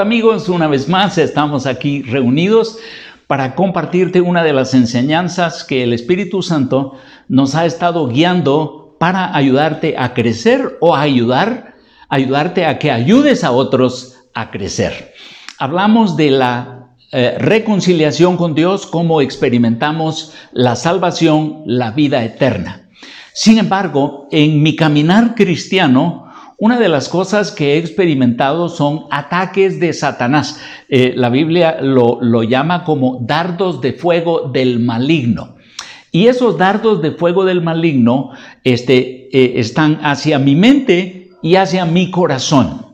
Amigos, una vez más estamos aquí reunidos para compartirte una de las enseñanzas que el Espíritu Santo nos ha estado guiando para ayudarte a crecer o a ayudar, ayudarte a que ayudes a otros a crecer. Hablamos de la eh, reconciliación con Dios, cómo experimentamos la salvación, la vida eterna. Sin embargo, en mi caminar cristiano, una de las cosas que he experimentado son ataques de Satanás. Eh, la Biblia lo, llama como dardos de fuego del maligno. Y esos dardos de fuego del maligno este, eh, están hacia mi mente y hacia mi corazón.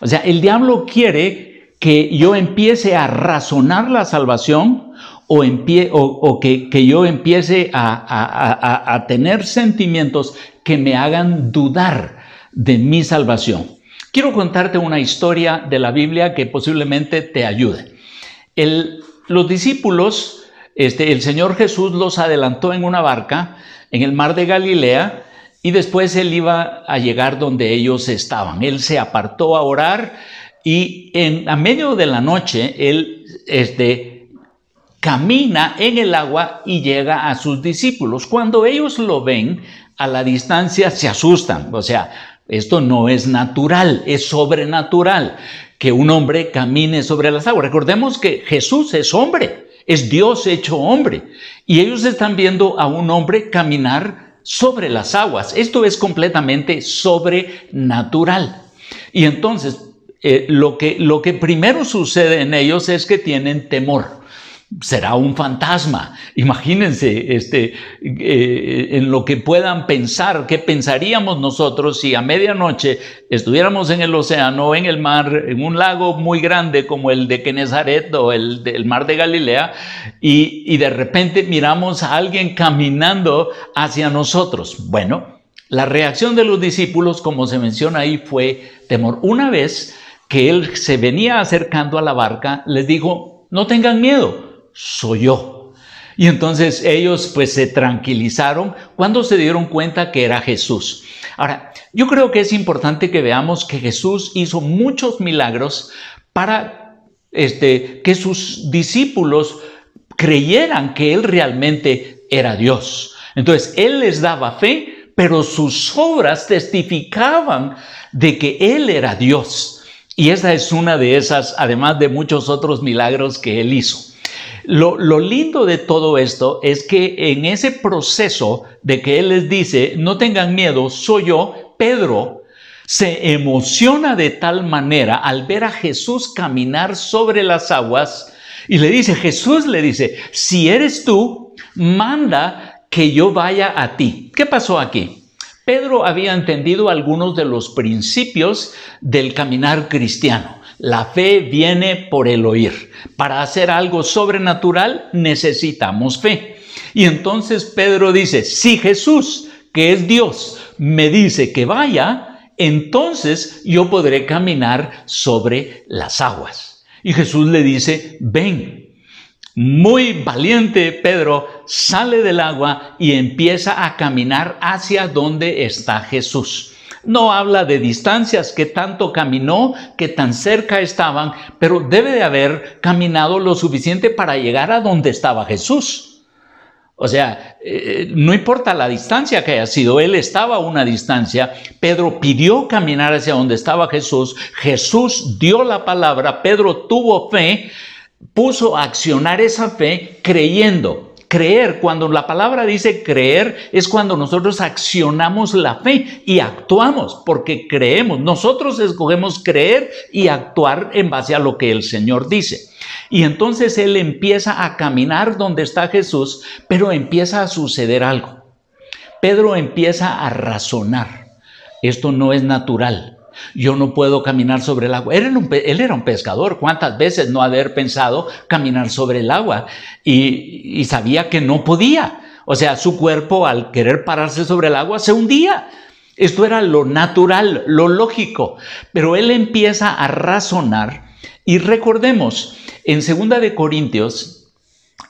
O sea, el diablo quiere que yo empiece a razonar la salvación o, o, que, yo empiece a, a tener sentimientos que me hagan dudar de mi salvación. Quiero contarte una historia de la Biblia que posiblemente te ayude. los discípulos, este, el Señor Jesús los adelantó en una barca en el mar de Galilea y después él iba a llegar donde ellos estaban. Él se apartó a orar y en, a medio de la noche él este, camina en el agua y llega a sus discípulos. Cuando ellos lo ven a la distancia se asustan, o sea, esto no es natural, es sobrenatural que un hombre camine sobre las aguas. Recordemos que Jesús es hombre, es Dios hecho hombre. Y ellos están viendo a un hombre caminar sobre las aguas. Esto es completamente sobrenatural. Y entonces, eh, lo, que, lo que primero sucede en ellos es que tienen temor será un fantasma. Imagínense este, eh, en lo que puedan pensar, qué pensaríamos nosotros si a medianoche estuviéramos en el océano, en el mar, en un lago muy grande como el de Genezaret o el del mar de Galilea, y, y de repente miramos a alguien caminando hacia nosotros. Bueno, la reacción de los discípulos, como se menciona ahí, fue temor. Una vez que él se venía acercando a la barca, les dijo, no tengan miedo soy yo. Y entonces ellos pues se tranquilizaron cuando se dieron cuenta que era Jesús. Ahora, yo creo que es importante que veamos que Jesús hizo muchos milagros para este, que sus discípulos creyeran que Él realmente era Dios. Entonces, Él les daba fe, pero sus obras testificaban de que Él era Dios. Y esa es una de esas, además de muchos otros milagros que Él hizo. Lo, lindo de todo esto es que en ese proceso de que Él les dice, no tengan miedo, soy yo, Pedro se emociona de tal manera al ver a Jesús caminar sobre las aguas y le dice, Jesús le dice, si eres tú, manda que yo vaya a ti. ¿Qué pasó aquí? Pedro había entendido algunos de los principios del caminar cristiano. La fe viene por el oír. Para hacer algo sobrenatural necesitamos fe. Y entonces Pedro dice, si Jesús, que es Dios, me dice que vaya, entonces yo podré caminar sobre las aguas. Y Jesús le dice, ven. Muy valiente Pedro sale del agua y empieza a caminar hacia donde está Jesús. No habla de distancias, que tanto caminó, que tan cerca estaban, pero debe de haber caminado lo suficiente para llegar a donde estaba Jesús. O sea, eh, no importa la distancia que haya sido, él estaba a una distancia, Pedro pidió caminar hacia donde estaba Jesús, Jesús dio la palabra, Pedro tuvo fe, puso a accionar esa fe creyendo Creer, cuando la palabra dice creer, es cuando nosotros accionamos la fe y actuamos porque creemos. Nosotros escogemos creer y actuar en base a lo que el Señor dice. Y entonces Él empieza a caminar donde está Jesús, pero empieza a suceder algo. Pedro empieza a razonar. Esto no es natural. Yo no puedo caminar sobre el agua. Él era, un, pescador. ¿Cuántas veces no haber pensado caminar sobre el agua? Y, y sabía que no podía. O sea, su cuerpo al querer pararse sobre el agua se hundía. Esto era lo natural, lo lógico. Pero él empieza a razonar y recordemos, en 2 de Corintios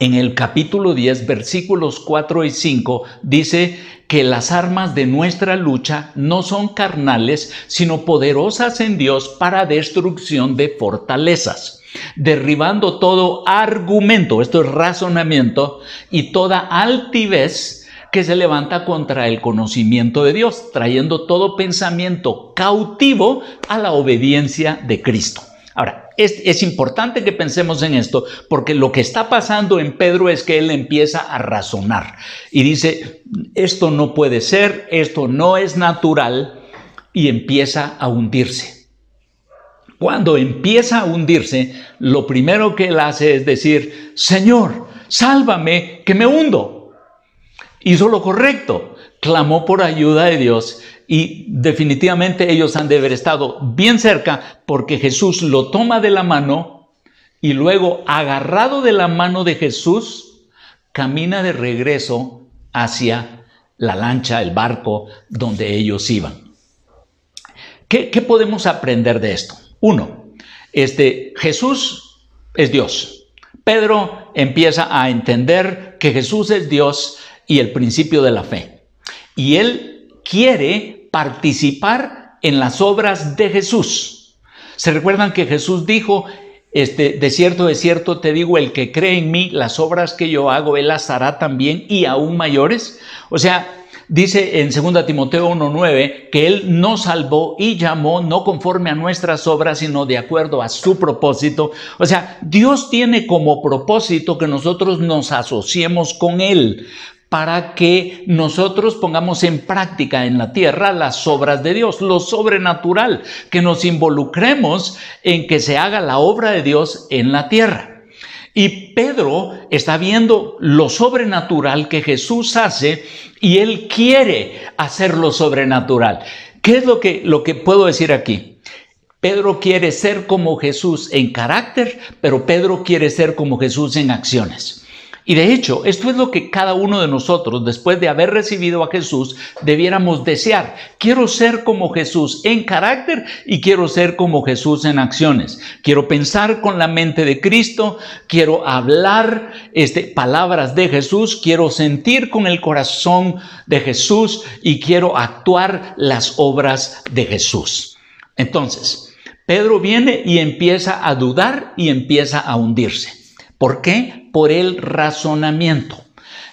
en el capítulo 10, versículos 4 y 5, dice que las armas de nuestra lucha no son carnales, sino poderosas en Dios para destrucción de fortalezas, derribando todo argumento, esto es razonamiento, y toda altivez que se levanta contra el conocimiento de Dios, trayendo todo pensamiento cautivo a la obediencia de Cristo. Ahora, es, importante que pensemos en esto porque lo que está pasando en Pedro es que él empieza a razonar y dice, esto no puede ser, esto no es natural y empieza a hundirse. Cuando empieza a hundirse, lo primero que él hace es decir, Señor, sálvame, que me hundo. Hizo lo correcto, clamó por ayuda de Dios y definitivamente ellos han de haber estado bien cerca porque Jesús lo toma de la mano y luego agarrado de la mano de Jesús, camina de regreso hacia la lancha, el barco donde ellos iban. ¿Qué, podemos aprender de esto? Uno, este, Jesús es Dios. Pedro empieza a entender que Jesús es Dios y el principio de la fe. Y él quiere participar en las obras de Jesús. ¿Se recuerdan que Jesús dijo, este, de cierto, de cierto te digo, el que cree en mí, las obras que yo hago, él las hará también y aún mayores? O sea, dice en 2 Timoteo 1.9 que Él nos salvó y llamó no conforme a nuestras obras, sino de acuerdo a su propósito. O sea, Dios tiene como propósito que nosotros nos asociemos con Él para que nosotros pongamos en práctica en la tierra las obras de Dios, lo sobrenatural, que nos involucremos en que se haga la obra de Dios en la tierra. Y Pedro está viendo lo sobrenatural que Jesús hace y él quiere hacer lo sobrenatural. ¿Qué es lo que, lo que puedo decir aquí? Pedro quiere ser como Jesús en carácter, pero Pedro quiere ser como Jesús en acciones. Y de hecho, esto es lo que cada uno de nosotros, después de haber recibido a Jesús, debiéramos desear. Quiero ser como Jesús en carácter y quiero ser como Jesús en acciones. Quiero pensar con la mente de Cristo, quiero hablar este, palabras de Jesús, quiero sentir con el corazón de Jesús y quiero actuar las obras de Jesús. Entonces, Pedro viene y empieza a dudar y empieza a hundirse. ¿Por qué? Por el razonamiento.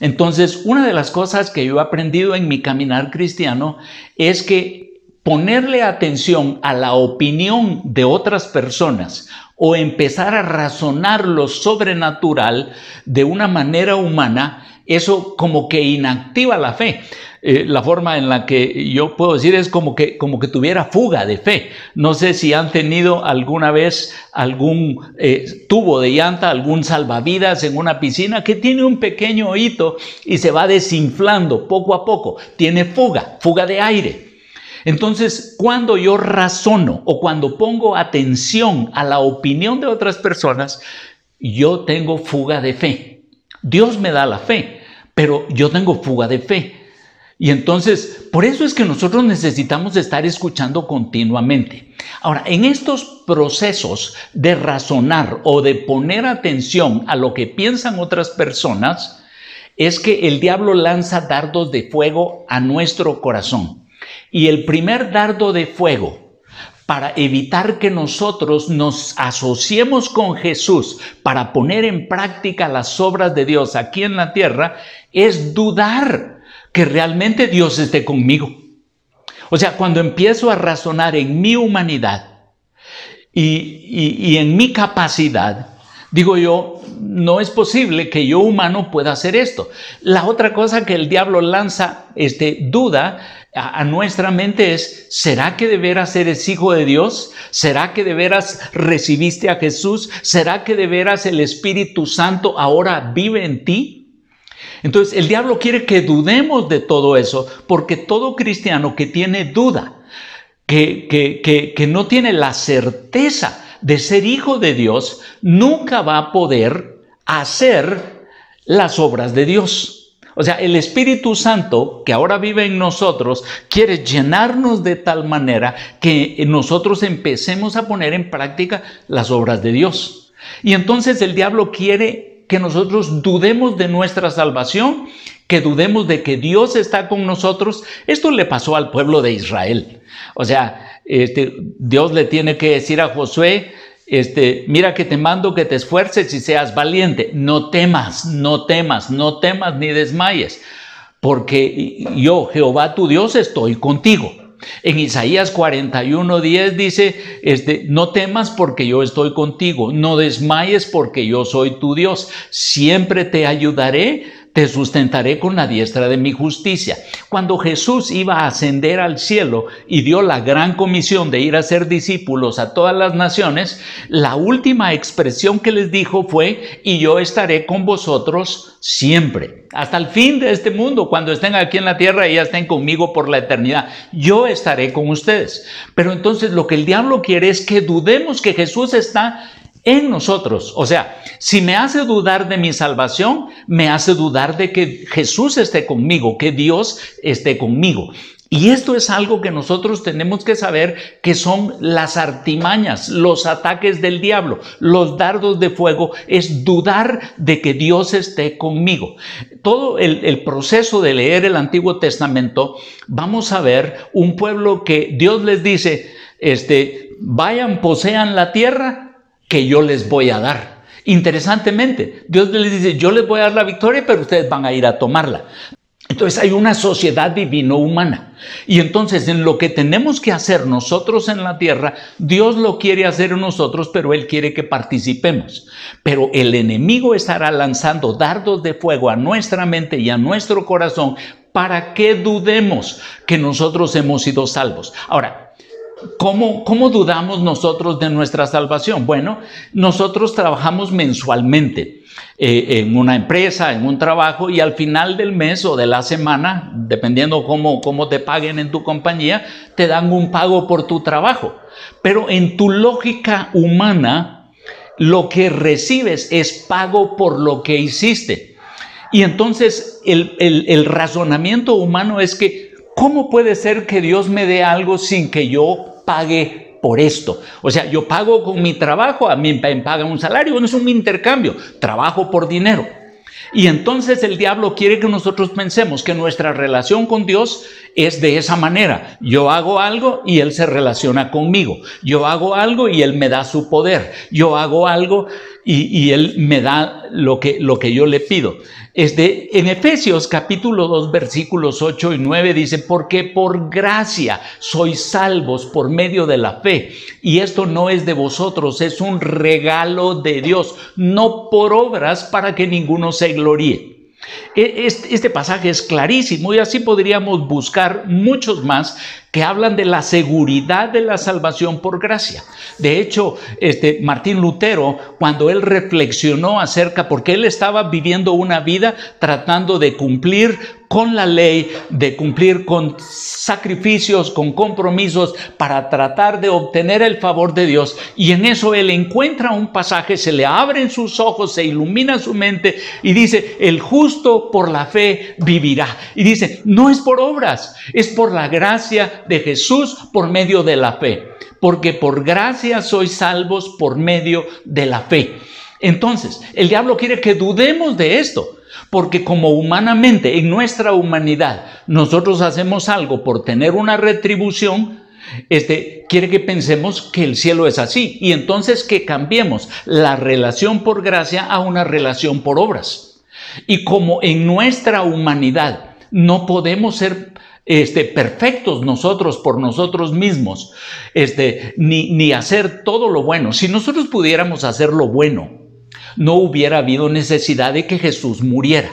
Entonces, una de las cosas que yo he aprendido en mi caminar cristiano es que ponerle atención a la opinión de otras personas o empezar a razonar lo sobrenatural de una manera humana, eso como que inactiva la fe. Eh, la forma en la que yo puedo decir es como que, como que tuviera fuga de fe. No sé si han tenido alguna vez algún eh, tubo de llanta, algún salvavidas en una piscina que tiene un pequeño hito y se va desinflando poco a poco. Tiene fuga, fuga de aire. Entonces, cuando yo razono o cuando pongo atención a la opinión de otras personas, yo tengo fuga de fe. Dios me da la fe, pero yo tengo fuga de fe. Y entonces, por eso es que nosotros necesitamos estar escuchando continuamente. Ahora, en estos procesos de razonar o de poner atención a lo que piensan otras personas, es que el diablo lanza dardos de fuego a nuestro corazón. Y el primer dardo de fuego para evitar que nosotros nos asociemos con Jesús para poner en práctica las obras de Dios aquí en la tierra es dudar que realmente Dios esté conmigo. O sea, cuando empiezo a razonar en mi humanidad y, en mi capacidad, digo yo, no es posible que yo humano pueda hacer esto. La otra cosa que el diablo lanza este, duda a, a, nuestra mente es, ¿será que de veras eres hijo de Dios? ¿Será que de veras recibiste a Jesús? ¿Será que de veras el Espíritu Santo ahora vive en ti? Entonces el diablo quiere que dudemos de todo eso, porque todo cristiano que tiene duda, que, que, que, no tiene la certeza de ser hijo de Dios, nunca va a poder hacer las obras de Dios. O sea, el Espíritu Santo que ahora vive en nosotros quiere llenarnos de tal manera que nosotros empecemos a poner en práctica las obras de Dios. Y entonces el diablo quiere que nosotros dudemos de nuestra salvación, que dudemos de que Dios está con nosotros. Esto le pasó al pueblo de Israel. O sea, este, Dios le tiene que decir a Josué, este, mira que te mando que te esfuerces y seas valiente. No temas, no temas, no temas ni desmayes, porque yo, Jehová tu Dios, estoy contigo. En Isaías 41:10 dice, este, no temas porque yo estoy contigo, no desmayes porque yo soy tu Dios, siempre te ayudaré, te sustentaré con la diestra de mi justicia. Cuando Jesús iba a ascender al cielo y dio la gran comisión de ir a ser discípulos a todas las naciones, la última expresión que les dijo fue, y yo estaré con vosotros siempre, hasta el fin de este mundo, cuando estén aquí en la tierra y ya estén conmigo por la eternidad. Yo estaré con ustedes. Pero entonces lo que el diablo quiere es que dudemos que Jesús está en nosotros. O sea, si me hace dudar de mi salvación, me hace dudar de que Jesús esté conmigo, que Dios esté conmigo. Y esto es algo que nosotros tenemos que saber que son las artimañas, los ataques del diablo, los dardos de fuego, es dudar de que Dios esté conmigo. Todo el, proceso de leer el Antiguo Testamento, vamos a ver un pueblo que Dios les dice, este, vayan, posean la tierra que yo les voy a dar. Interesantemente, Dios les dice, yo les voy a dar la victoria, pero ustedes van a ir a tomarla. Entonces hay una sociedad divino-humana. Y entonces en lo que tenemos que hacer nosotros en la tierra, Dios lo quiere hacer nosotros, pero Él quiere que participemos. Pero el enemigo estará lanzando dardos de fuego a nuestra mente y a nuestro corazón para que dudemos que nosotros hemos sido salvos. Ahora, ¿Cómo, ¿Cómo, dudamos nosotros de nuestra salvación? Bueno, nosotros trabajamos mensualmente eh, en una empresa, en un trabajo, y al final del mes o de la semana, dependiendo cómo, cómo te paguen en tu compañía, te dan un pago por tu trabajo. Pero en tu lógica humana, lo que recibes es pago por lo que hiciste. Y entonces el, el, el razonamiento humano es que ¿cómo puede ser que Dios me dé algo sin que yo pague por esto? O sea, yo pago con mi trabajo, a mí me pagan un salario, no es un intercambio, trabajo por dinero. Y entonces el diablo quiere que nosotros pensemos que nuestra relación con Dios es de esa manera. Yo hago algo y Él se relaciona conmigo. Yo hago algo y Él me da su poder. Yo hago algo y, Él me da lo que, lo que yo le pido. Este, en Efesios capítulo 2 versículos 8 y 9 dice, porque por gracia sois salvos por medio de la fe. Y esto no es de vosotros, es un regalo de Dios, no por obras para que ninguno se gloríe. E, este pasaje es clarísimo y así podríamos buscar muchos más que hablan de la seguridad de la salvación por gracia. De hecho, este Martín Lutero, cuando él reflexionó acerca, porque él estaba viviendo una vida tratando de cumplir con la ley, de cumplir con sacrificios, con compromisos para tratar de obtener el favor de Dios. Y en eso él encuentra un pasaje, se le abren sus ojos, se ilumina su mente y dice, el justo por la fe vivirá. Y dice, no es por obras, es por la gracia de Jesús por medio de la fe, porque por gracia sois salvos por medio de la fe. Entonces, el diablo quiere que dudemos de esto, porque como humanamente, en nuestra humanidad, nosotros hacemos algo por tener una retribución, este, quiere que pensemos que el cielo es así y entonces que cambiemos la relación por gracia a una relación por obras. Y como en nuestra humanidad no podemos ser este, perfectos nosotros por nosotros mismos, este, ni, ni hacer todo lo bueno. Si nosotros pudiéramos hacer lo bueno, no hubiera habido necesidad de que Jesús muriera.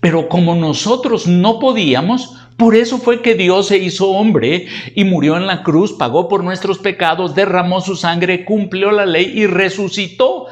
Pero como nosotros no podíamos, por eso fue que Dios se hizo hombre y murió en la cruz, pagó por nuestros pecados, derramó su sangre, cumplió la ley y resucitó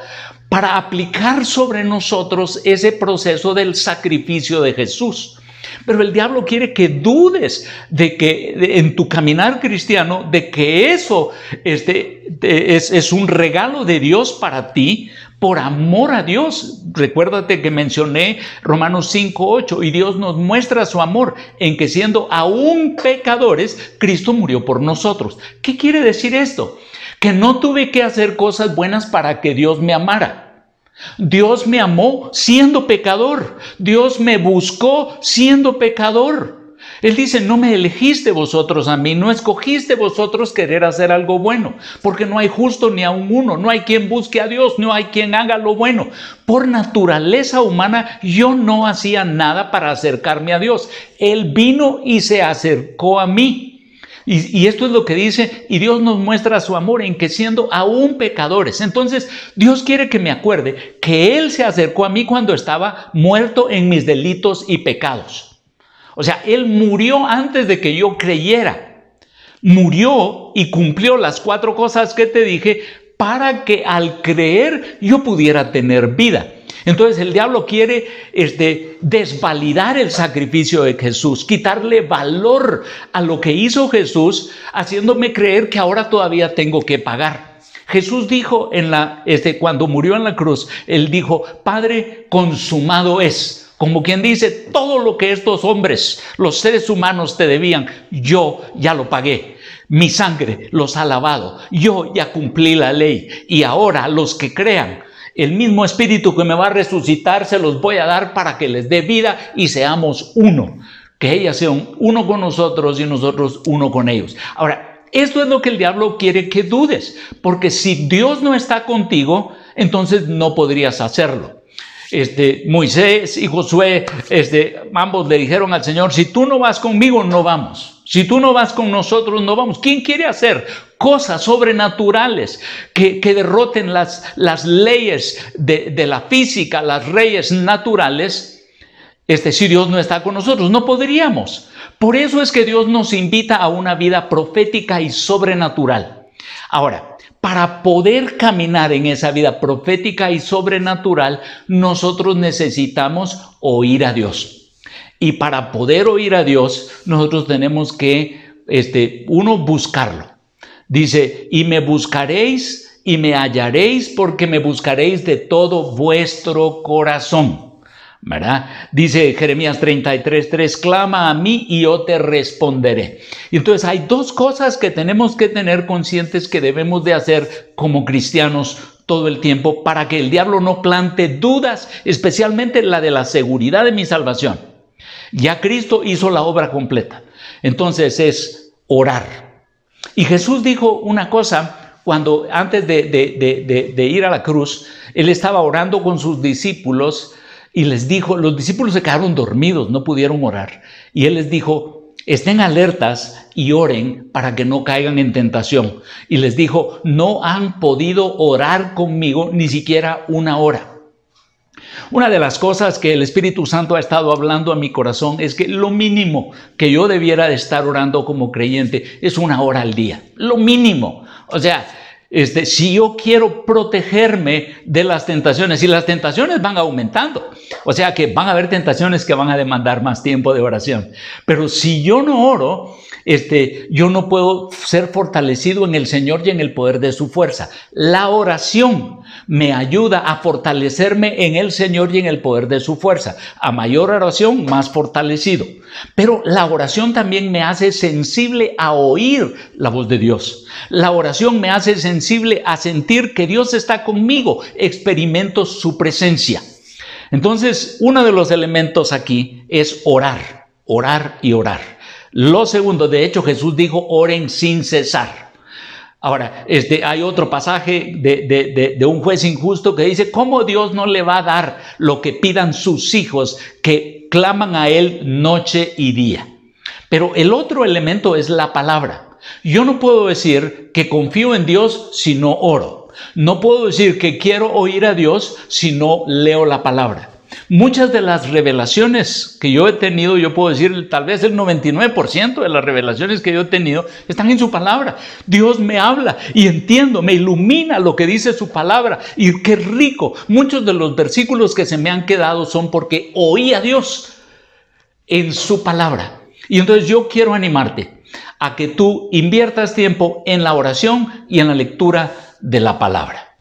para aplicar sobre nosotros ese proceso del sacrificio de Jesús. Pero el diablo quiere que dudes de que en tu caminar cristiano, de que eso este, es, es un regalo de Dios para ti por amor a Dios. Recuérdate que mencioné Romanos 5:8 y Dios nos muestra su amor en que siendo aún pecadores, Cristo murió por nosotros. ¿Qué quiere decir esto? Que no tuve que hacer cosas buenas para que Dios me amara. Dios me amó siendo pecador. Dios me buscó siendo pecador. Él dice, no me elegiste vosotros a mí, no escogiste vosotros querer hacer algo bueno, porque no hay justo ni a un uno, no hay quien busque a Dios, no hay quien haga lo bueno. Por naturaleza humana yo no hacía nada para acercarme a Dios. Él vino y se acercó a mí. Y, esto es lo que dice, y Dios nos muestra su amor en que siendo aún pecadores. Entonces, Dios quiere que me acuerde que Él se acercó a mí cuando estaba muerto en mis delitos y pecados. O sea, Él murió antes de que yo creyera. Murió y cumplió las cuatro cosas que te dije para que al creer yo pudiera tener vida. Entonces el diablo quiere este, desvalidar el sacrificio de Jesús, quitarle valor a lo que hizo Jesús, haciéndome creer que ahora todavía tengo que pagar. Jesús dijo en la, este, cuando murió en la cruz, él dijo, Padre, consumado es. Como quien dice, todo lo que estos hombres, los seres humanos te debían, yo ya lo pagué. Mi sangre los ha lavado. Yo ya cumplí la ley. Y ahora los que crean el mismo espíritu que me va a resucitar se los voy a dar para que les dé vida y seamos uno. Que ellas sean uno con nosotros y nosotros uno con ellos. Ahora, esto es lo que el diablo quiere que dudes, porque si Dios no está contigo, entonces no podrías hacerlo. Este, Moisés y Josué, este, ambos le dijeron al Señor, si tú no vas conmigo, no vamos. Si tú no vas con nosotros, no vamos. ¿Quién quiere hacer cosas sobrenaturales que, derroten las, leyes de, la física, las leyes naturales, este, si Dios no está con nosotros, no podríamos. Por eso es que Dios nos invita a una vida profética y sobrenatural. Ahora, para poder caminar en esa vida profética y sobrenatural, nosotros necesitamos oír a Dios. Y para poder oír a Dios, nosotros tenemos que, este, uno, buscarlo. Dice, y me buscaréis y me hallaréis porque me buscaréis de todo vuestro corazón. ¿verdad? Dice Jeremías 33, 3, clama a mí y yo te responderé. Y entonces hay dos cosas que tenemos que tener conscientes que debemos de hacer como cristianos todo el tiempo para que el diablo no plante dudas, especialmente la de la seguridad de mi salvación. Ya Cristo hizo la obra completa. Entonces es orar. Y Jesús dijo una cosa cuando antes de, ir a la cruz, él estaba orando con sus discípulos y les dijo, los discípulos se quedaron dormidos, no pudieron orar. Y él les dijo, estén alertas y oren para que no caigan en tentación. Y les dijo, no han podido orar conmigo ni siquiera una hora. Una de las cosas que el Espíritu Santo ha estado hablando a mi corazón es que lo mínimo que yo debiera de estar orando como creyente es una hora al día. Lo mínimo. O sea, este, si yo quiero protegerme de las tentaciones, y las tentaciones van aumentando, o sea que van a haber tentaciones que van a demandar más tiempo de oración. Pero si yo no oro, este, yo no puedo ser fortalecido en el Señor y en el poder de su fuerza. La oración me ayuda a fortalecerme en el Señor y en el poder de su fuerza. A mayor oración, más fortalecido. Pero la oración también me hace sensible a oír la voz de Dios. La oración me hace sensible a sentir que Dios está conmigo. Experimento su presencia. Entonces, uno de los elementos aquí es orar, orar y orar. Lo segundo, de hecho, Jesús dijo, oren sin cesar. Ahora, este, hay otro pasaje de, de, un juez injusto que dice, ¿cómo Dios no le va a dar lo que pidan sus hijos que claman a Él noche y día? Pero el otro elemento es la palabra. Yo no puedo decir que confío en Dios si no oro. No puedo decir que quiero oír a Dios si no leo la palabra. Muchas de las revelaciones que yo he tenido, yo puedo decir tal vez el 99% de las revelaciones que yo he tenido están en su palabra. Dios me habla y entiendo, me ilumina lo que dice su palabra. Y qué rico. Muchos de los versículos que se me han quedado son porque oí a Dios en su palabra. Y entonces yo quiero animarte a que tú inviertas tiempo en la oración y en la lectura de la palabra.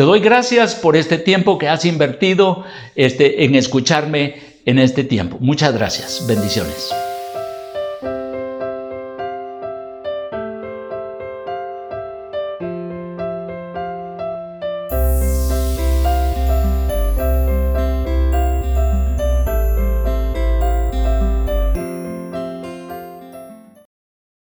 Te doy gracias por este tiempo que has invertido este, en escucharme en este tiempo. Muchas gracias. Bendiciones.